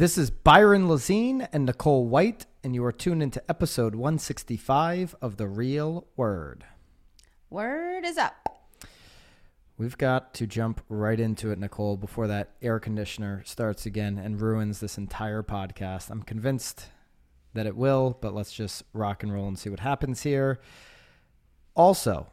This is Byron Lazine and Nicole White, and you are tuned into episode 165 of The Real Word. Word is up. We've got to jump right into it, Nicole, before that air conditioner starts again and ruins this entire podcast. I'm convinced that it will, but let's just rock and roll and see what happens here. Also,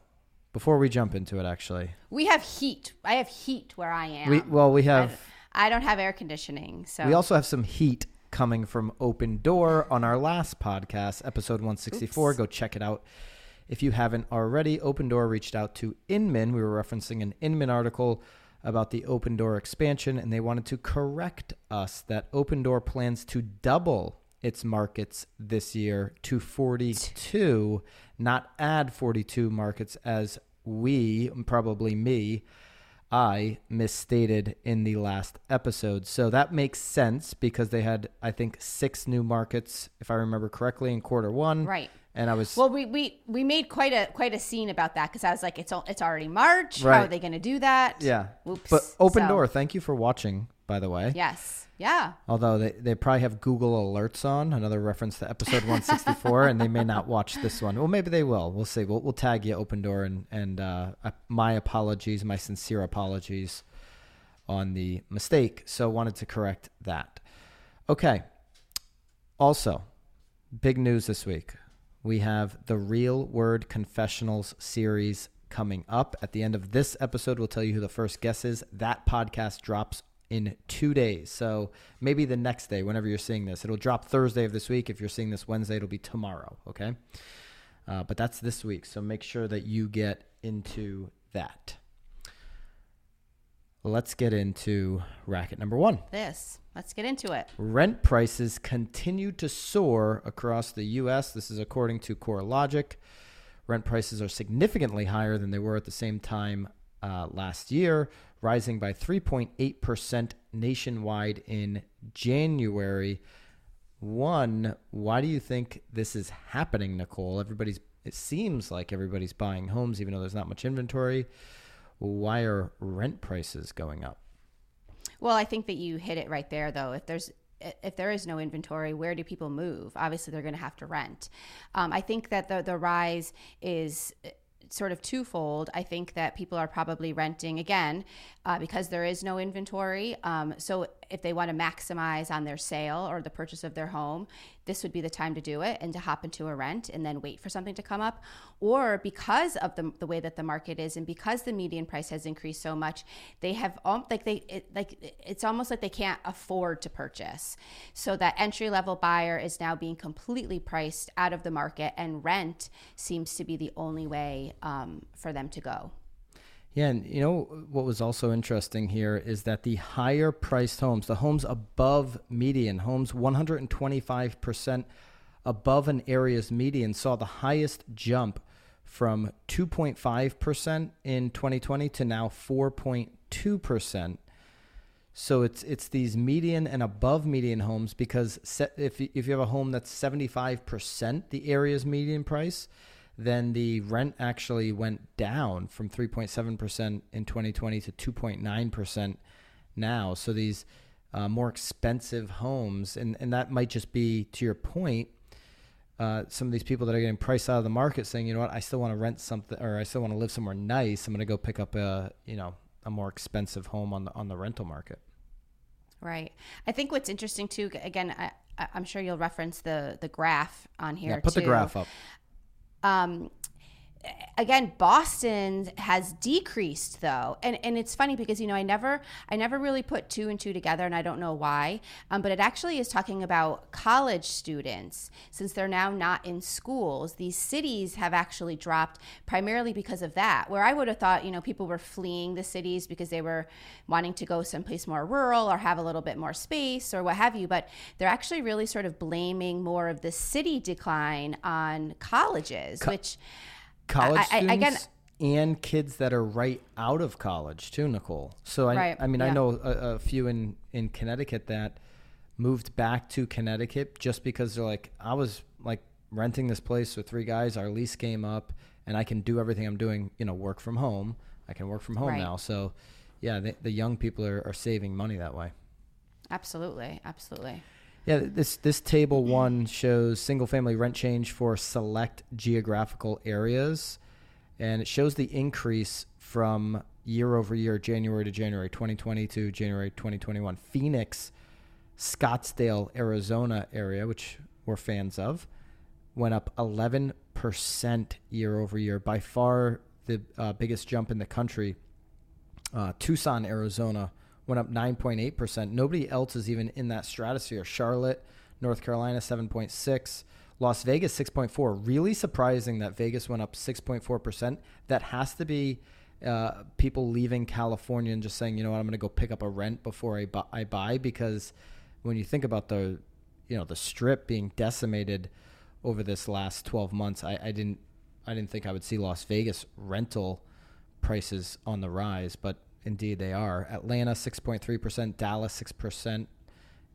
before we jump into it, actually, We have heat. I have heat where I am. we well we have I don't have air conditioning, so we also have some heat coming from Open Door on our last podcast, episode 164. Oops. Go check it out. If you haven't already, Open Door reached out to Inman. We were referencing an Inman article about the Open Door expansion, and they wanted to correct us that Open Door plans to double its markets this year to 42, not add 42 markets as we, probably me, I misstated in the last episode. So that makes sense because they had, I think, six new markets, if I remember correctly, in quarter one. Right. And I was Well, we, we we made quite a quite a scene about that because I was like, it's it's already March. How are they going to do that? yeah. Whoops. But open So, door. Thank you for watching, by the way. Yes. Yeah. Although they, they probably have Google alerts on, another reference to episode 164, and they may not watch this one. Well, maybe they will. We'll see. We'll, we'll tag you open door and and uh, my apologies, my sincere apologies on the mistake. So wanted to correct that. Okay. Also, big news this week. We have the Real Word Confessionals series coming up. At the end of this episode, we'll tell you who the first guest is. That podcast drops in two days. So maybe the next day, whenever you're seeing this. It'll drop Thursday of this week. If you're seeing this Wednesday, it'll be tomorrow. Okay. Uh, but that's this week. So make sure that you get into that. Let's get into racket number one. This. Let's get into it. Rent prices continue to soar across the U.S. This is according to CoreLogic. Rent prices are significantly higher than they were at the same time uh, last year, rising by 3.8% nationwide in January. One, why do you think this is happening, Nicole? Everybody's, it seems like everybody's buying homes, even though there's not much inventory. Why are rent prices going up? Well, I think that you hit it right there, though. If there's if there is no inventory, where do people move? Obviously, they're going to have to rent. Um, I think that the the rise is uh, sort of twofold. I think that people are probably renting again uh, because there is no inventory. Um, so if they want to maximize on their sale or the purchase of their home, this would be the time to do it and to hop into a rent and then wait for something to come up. Or because of the, the way that the market is and because the median price has increased so much, they have like they it, like it's almost like they can't afford to purchase. So that entry level buyer is now being completely priced out of the market, and rent seems to be the only way um, for them to go. Yeah, and you know what was also interesting here is that the higher priced homes, the homes above median, homes 125% above an area's median, saw the highest jump from 2.5% in 2020 to now 4.2%. So it's it's these median and above median homes because se- if if you have a home that's 75% the area's median price, then the rent actually went down from 3.7% in 2020 to 2.9% now. So these uh, more expensive homes, and, and that might just be, to your point, uh, some of these people that are getting priced out of the market saying, you know what, I still want to rent something or I still want to live somewhere nice. I'm going to go pick up a, you know, a more expensive home on the, on the rental market. Right. I think what's interesting too. Again, I, I'm sure you'll reference the the graph on here. Yeah, put the graph up. Um again boston has decreased though. And and it's funny because you know i never i never really put two and two together and i don't know why. Um, but it actually is talking about college students since they're now not in schools. These cities have actually dropped primarily because of that where i would have thought you know people were fleeing the cities because they were wanting to go someplace more rural or have a little bit more space or what have you. But they're actually really sort of blaming more of the city decline on colleges which college I- I- students again- and kids that are right out of college too, Nicole. So I, Right, I mean, I know a, a few in in Connecticut that moved back to Connecticut just because they're like, I was like renting this place with three guys. Our lease came up, and I can do everything I'm doing. You know, work from home. I can work from home Right. now. So, yeah, the, the young people are, are saving money that way. Absolutely, absolutely. Yeah, this this table one shows single family rent change for select geographical areas, and it shows the increase from year over year, January to January 2020 to January 2021. Phoenix, Scottsdale, Arizona area, which we're fans of, went up 11% year over year. By far the uh, biggest jump in the country. Uh, Tucson, Arizona went up 9.8%. Nobody else is even in that stratosphere. Charlotte, North Carolina, 7.6. Las Vegas, 6.4. Really surprising that Vegas went up 6.4%. That has to be uh, people leaving California and just saying, you know what, I'm going to go pick up a rent before I, bu- I buy because when you think about the, you know, the strip being decimated over this last 12 months, I, I didn't, I didn't think I would see Las Vegas rental prices on the rise, but Indeed, they are. Atlanta, 6.3%, Dallas, 6%,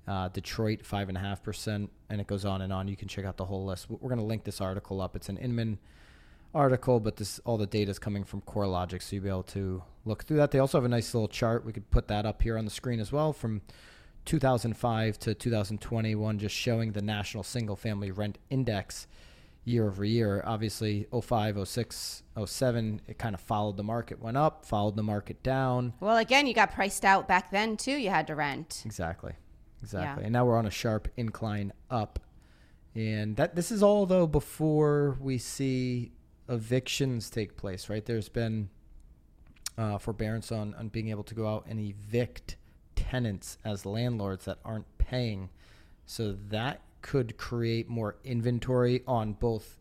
uh, Detroit, 5.5%, and it goes on and on. You can check out the whole list. We're going to link this article up. It's an Inman article, but this all the data is coming from CoreLogic, so you'll be able to look through that. They also have a nice little chart. We could put that up here on the screen as well from 2005 to 2021, just showing the national single family rent index year over year. Obviously, 05, 06, 07, it kind of followed the market, went up, followed the market down. Well, again, you got priced out back then too. You had to rent. Exactly. Exactly. Yeah. And now we're on a sharp incline up. And that this is all though before we see evictions take place, right? There's been uh, forbearance on, on being able to go out and evict tenants as landlords that aren't paying. So that could create more inventory on both,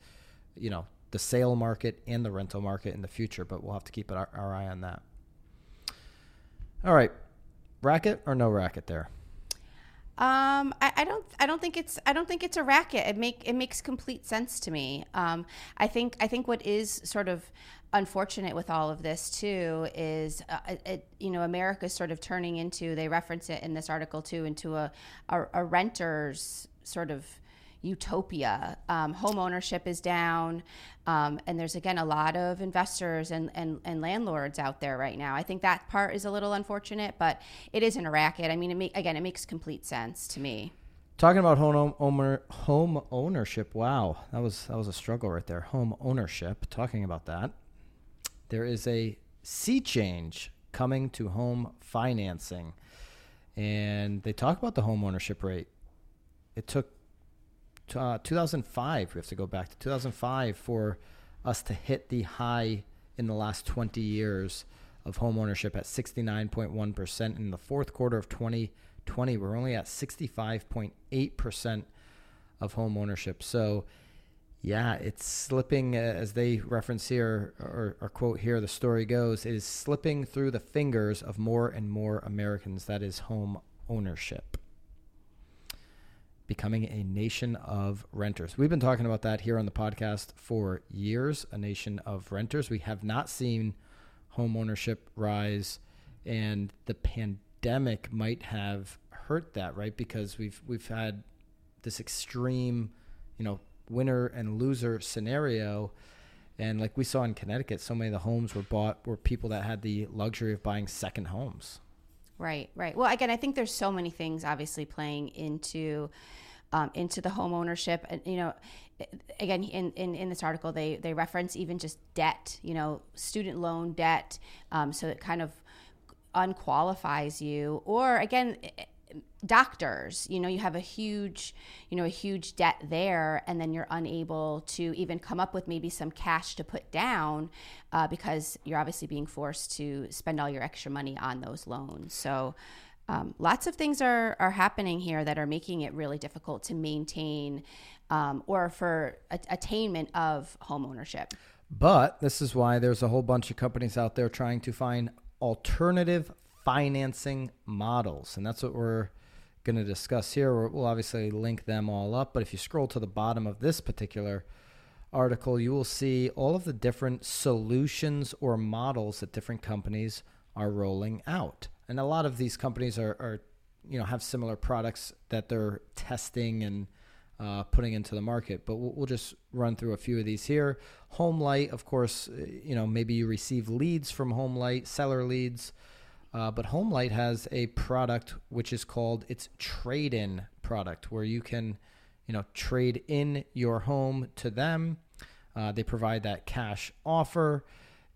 you know, the sale market and the rental market in the future. But we'll have to keep our, our eye on that. All right, racket or no racket there? Um, I, I, don't. I don't think it's. I don't think it's a racket. It make it makes complete sense to me. Um, I think. I think what is sort of unfortunate with all of this too is, uh, it, you know, America's sort of turning into. They reference it in this article too into a a, a renters sort of utopia. Um, home ownership is down, um, and there's again a lot of investors and, and, and landlords out there right now. I think that part is a little unfortunate, but it isn't a racket. I mean, it make, again, it makes complete sense to me. Talking about home owner, home ownership, wow, that was that was a struggle right there. Home ownership. Talking about that, there is a sea change coming to home financing, and they talk about the home ownership rate it took uh, 2005. We have to go back to 2005 for us to hit the high in the last 20 years of home ownership at 69.1%. In the fourth quarter of 2020, we're only at 65.8% of home ownership. So, yeah, it's slipping, uh, as they reference here, or, or quote here, the story goes, it is slipping through the fingers of more and more Americans. That is home ownership becoming a nation of renters. We've been talking about that here on the podcast for years, a nation of renters. We have not seen home ownership rise and the pandemic might have hurt that, right? Because we've we've had this extreme, you know, winner and loser scenario. And like we saw in Connecticut, so many of the homes were bought were people that had the luxury of buying second homes. Right, right. Well, again, I think there's so many things obviously playing into um, into the home ownership. And you know, again, in, in, in this article, they they reference even just debt. You know, student loan debt. Um, so it kind of unqualifies you. Or again, doctors you know you have a huge you know a huge debt there and then you're unable to even come up with maybe some cash to put down uh, because you're obviously being forced to spend all your extra money on those loans so um, lots of things are, are happening here that are making it really difficult to maintain um, or for a- attainment of home ownership. But this is why there's a whole bunch of companies out there trying to find alternative financing models. And that's what we're going to discuss here. We'll obviously link them all up. But if you scroll to the bottom of this particular article, you will see all of the different solutions or models that different companies are rolling out. And a lot of these companies are, are you know, have similar products that they're testing and uh, putting into the market. But we'll, we'll, just run through a few of these here. Homelight, of course, uh, you know, maybe you receive leads from Homelight, seller leads. Uh, but HomeLight has a product which is called its trade-in product, where you can, you know, trade in your home to them. Uh, they provide that cash offer,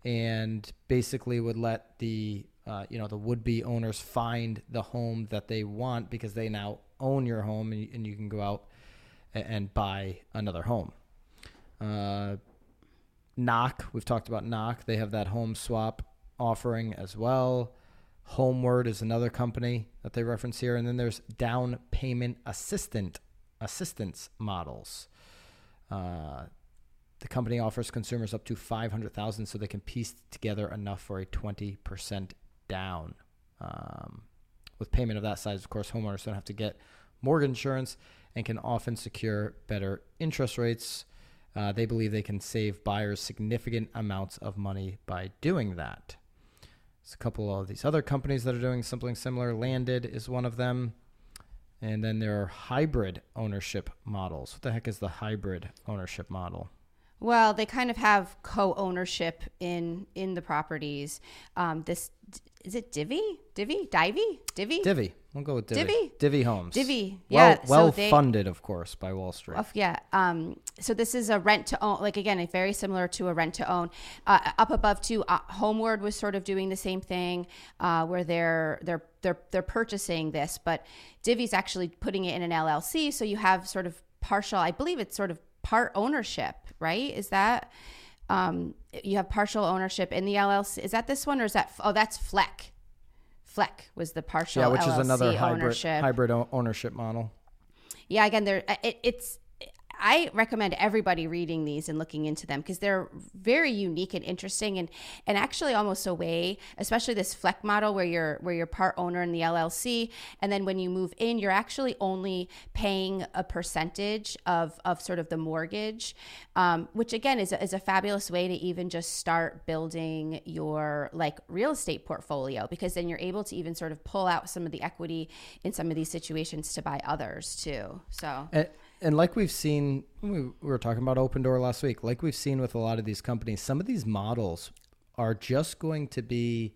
and basically would let the uh, you know the would-be owners find the home that they want because they now own your home, and, and you can go out and, and buy another home. Uh, Knock, we've talked about Knock. They have that home swap offering as well. Homeward is another company that they reference here, and then there's down payment assistant assistance models. Uh, the company offers consumers up to five hundred thousand, so they can piece together enough for a twenty percent down. Um, with payment of that size, of course, homeowners don't have to get mortgage insurance and can often secure better interest rates. Uh, they believe they can save buyers significant amounts of money by doing that. There's a couple of these other companies that are doing something similar. Landed is one of them. And then there are hybrid ownership models. What the heck is the hybrid ownership model? Well, they kind of have co-ownership in in the properties. Um, this is it Divvy, Divvy, Divvy, Divvy, Divvy. We'll go with Divvy. Divvy? Divvy Homes. Divvy. Well, Yeah. well so they, funded, of course, by Wall Street. Of- yeah. Um, so this is a rent to own, like again, very similar to a rent to own. Uh, up above too, uh, Homeward was sort of doing the same thing, uh, where they're they're they're they're purchasing this, but Divvy's actually putting it in an LLC, so you have sort of partial. I believe it's sort of part ownership, right? Is that um, you have partial ownership in the LLC? Is that this one or is that? Oh, that's Fleck. Fleck was the partial. yeah, which is another hybrid ownership. hybrid ownership model. Yeah, again, they're it, it's. I recommend everybody reading these and looking into them because they're very unique and interesting, and and actually almost a way, especially this Fleck model where you're where you're part owner in the LLC, and then when you move in, you're actually only paying a percentage of of sort of the mortgage, um, which again is a, is a fabulous way to even just start building your like real estate portfolio because then you're able to even sort of pull out some of the equity in some of these situations to buy others too. So And, and like we've seen, we, we were talking about Open Door last week. Like we've seen with a lot of these companies, some of these models are just going to be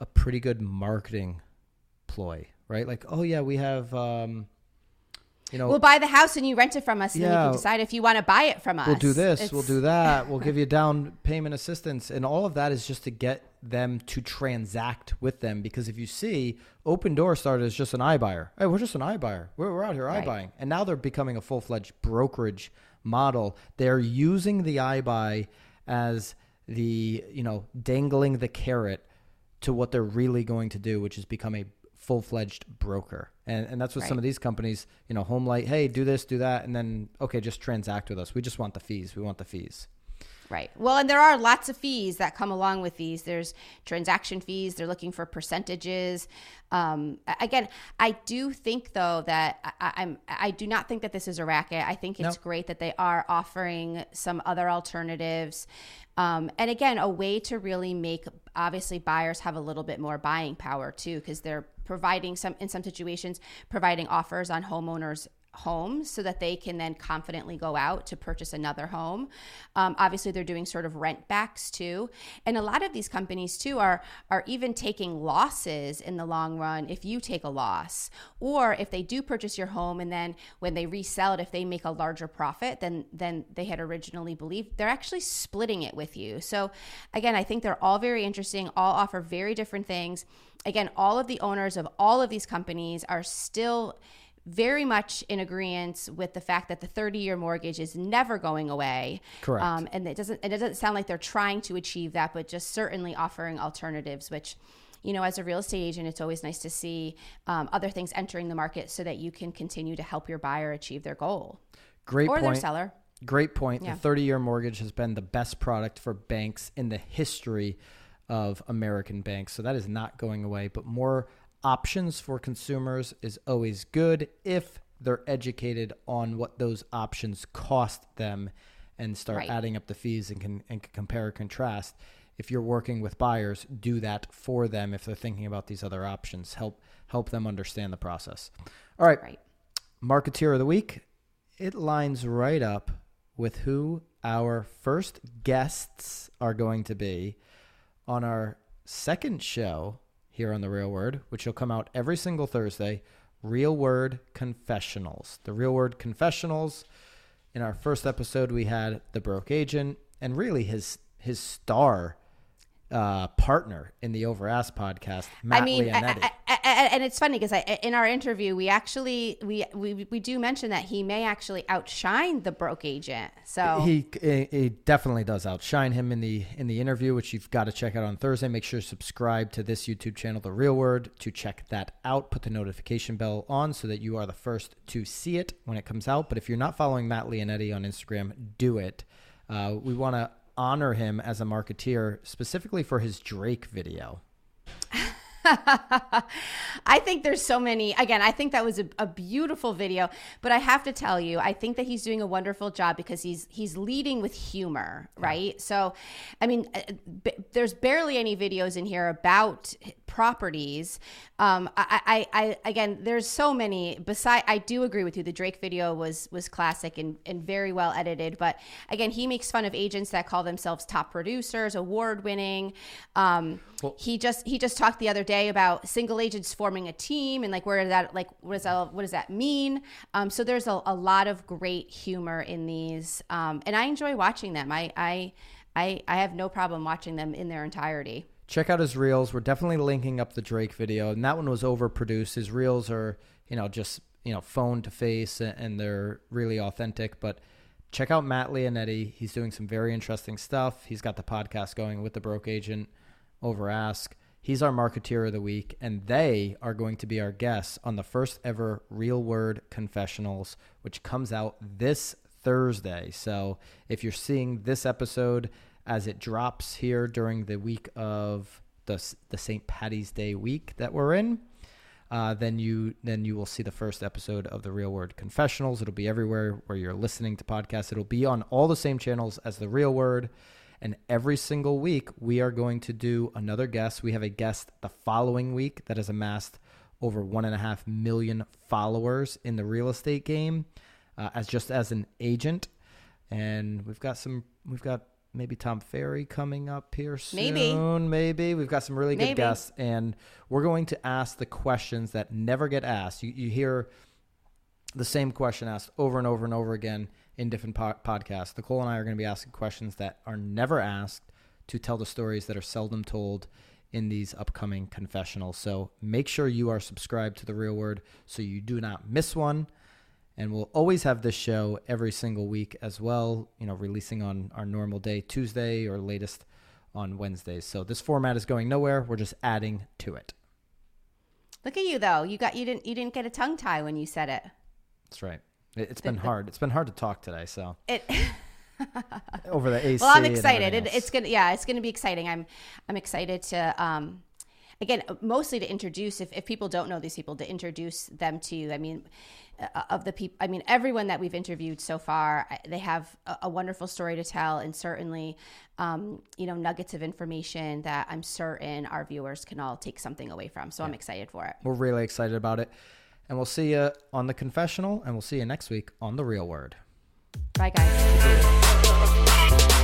a pretty good marketing ploy, right? Like, oh yeah, we have, um, you know, we'll buy the house and you rent it from us, and then you can decide if you want to buy it from us. we'll do this, we'll do that, we'll give you down payment assistance, and all of that is just to get them to transact with them. Because if you see, Open Door started as just an iBuyer. Hey, we're just an iBuyer. We're, we're out here Right. iBuying, and now they're becoming a full fledged brokerage model. They're using the iBuy as the you know dangling the carrot to what they're really going to do, which is become a full fledged broker. And and that's what some of these companies, you know, Homelight, hey, do this, do that, and then okay, just transact with us. We just want the fees. We want the fees. Right. Well, and there are lots of fees that come along with these. There's transaction fees. They're looking for percentages. Um, again, I do think though that I, I'm I do not think that this is a racket. I think it's great that they are offering some other alternatives. Um, and again, a way to really make obviously buyers have a little bit more buying power too, because they're providing some in some situations providing offers on homeowners homes so that they can then confidently go out to purchase another home. Um, obviously, they're doing sort of rent backs too, and a lot of these companies too are are even taking losses in the long run if you take a loss, or if they do purchase your home and then when they resell it, if they make a larger profit than than they had originally believed, they're actually splitting it with you. So again, I think they're all very interesting. All offer very different things. Again, all of the owners of all of these companies are still very much in agreement with the fact that the 30 year mortgage is never going away. Correct. Um, and it doesn't, it doesn't sound like they're trying to achieve that, but just certainly offering alternatives, which, you know, as a real estate agent, it's always nice to see um, other things entering the market so that you can continue to help your buyer achieve their goal Great or their point. seller. Great point. Yeah. The 30 year mortgage has been the best product for banks in the history of American banks. So that is not going away, but more options for consumers is always good if they're educated on what those options cost them and start Right. adding up the fees and can, and compare and contrast. If you're working with buyers, do that for them if they're thinking about these other options. Help help them understand the process. All right. Right. Marketeer of the Week, it lines right up with who our first guests are going to be on our second show here on The Real Word, which will come out every single Thursday. Real Word Confessionals. The Real Word Confessionals. In our first episode, we had the broke agent and really his his star uh, partner in the Over Ask podcast, Matt I mean. I, I, and it's funny because in our interview, we actually we, we we do mention that he may actually outshine the broke agent. So he, he he definitely does outshine him in the in the interview, which you've got to check out on Thursday. Make sure to subscribe to this YouTube channel, The Real Word, to check that out. Put the notification bell on so that you are the first to see it when it comes out. But if you're not following Matt Lionetti on Instagram, do it. Uh, we want to honor him as a marketeer, specifically for his Drake video. I think there's so many. Again, I think that was a, a, beautiful video, but I have to tell you, I think that he's doing a wonderful job because he's he's leading with humor, right? So, I mean, uh, b- there's barely any videos in here about properties. Um, I, I, I, again, there's so many. Beside, I do agree with you. The Drake video was was classic and and very well edited. But again, he makes fun of agents that call themselves top producers, award winning. Um, well, he just he just talked the other day about single agents forming a team and like where that like what does that what does that mean? Um, so there's a, a lot of great humor in these, um, and I enjoy watching them. I I I, I have no problem watching them in their entirety check out his reels. We're definitely linking up the Drake video, and that one was overproduced. His reels are, you know, just you know, phone to face, and they're really authentic. But check out Matt Lionetti. He's doing some very interesting stuff. He's got the podcast going with the broke agent over Ask. He's our marketeer of the week, and they are going to be our guests on the first ever Real Word Confessionals, which comes out this Thursday. So if you're seeing this episode as it drops here during the week of the the St. Patty's Day week that we're in. Uh, then you then you will see the first episode of the Real Word Confessionals. It'll be everywhere where you're listening to podcasts. It'll be on all the same channels as the Real Word. And every single week, we are going to do another guest. We have a guest the following week that has amassed over one and a half million followers in the real estate game, uh, as just as an agent. And we've got some we've got maybe Tom Ferry coming up here soon. Maybe. Maybe. We've got some really good maybe. guests, and we're going to ask the questions that never get asked. You, you hear the same question asked over and over and over again in different po- podcasts. Nicole and I are going to be asking questions that are never asked to tell the stories that are seldom told in these upcoming confessionals. So make sure you are subscribed to The Real Word so you do not miss one. And we'll always have this show every single week as well, you know, releasing on our normal day, Tuesday, or latest on Wednesdays. So this format is going nowhere. We're just adding to it. Look at you though. You got you didn't you didn't get a tongue tie when you said it. That's right. It, has been hard. It's been hard to talk today, so. It over the AC. Well, I'm excited. It, it's gonna yeah, it's gonna be exciting. I'm I'm excited to um again mostly to introduce if, if people don't know these people to introduce them to you. I mean uh, of the people i mean everyone that we've interviewed so far they have a, a wonderful story to tell and certainly um, you know nuggets of information that i'm certain our viewers can all take something away from so yeah. i'm excited for it we're really excited about it and we'll see you on the confessional and we'll see you next week on the real word. Bye guys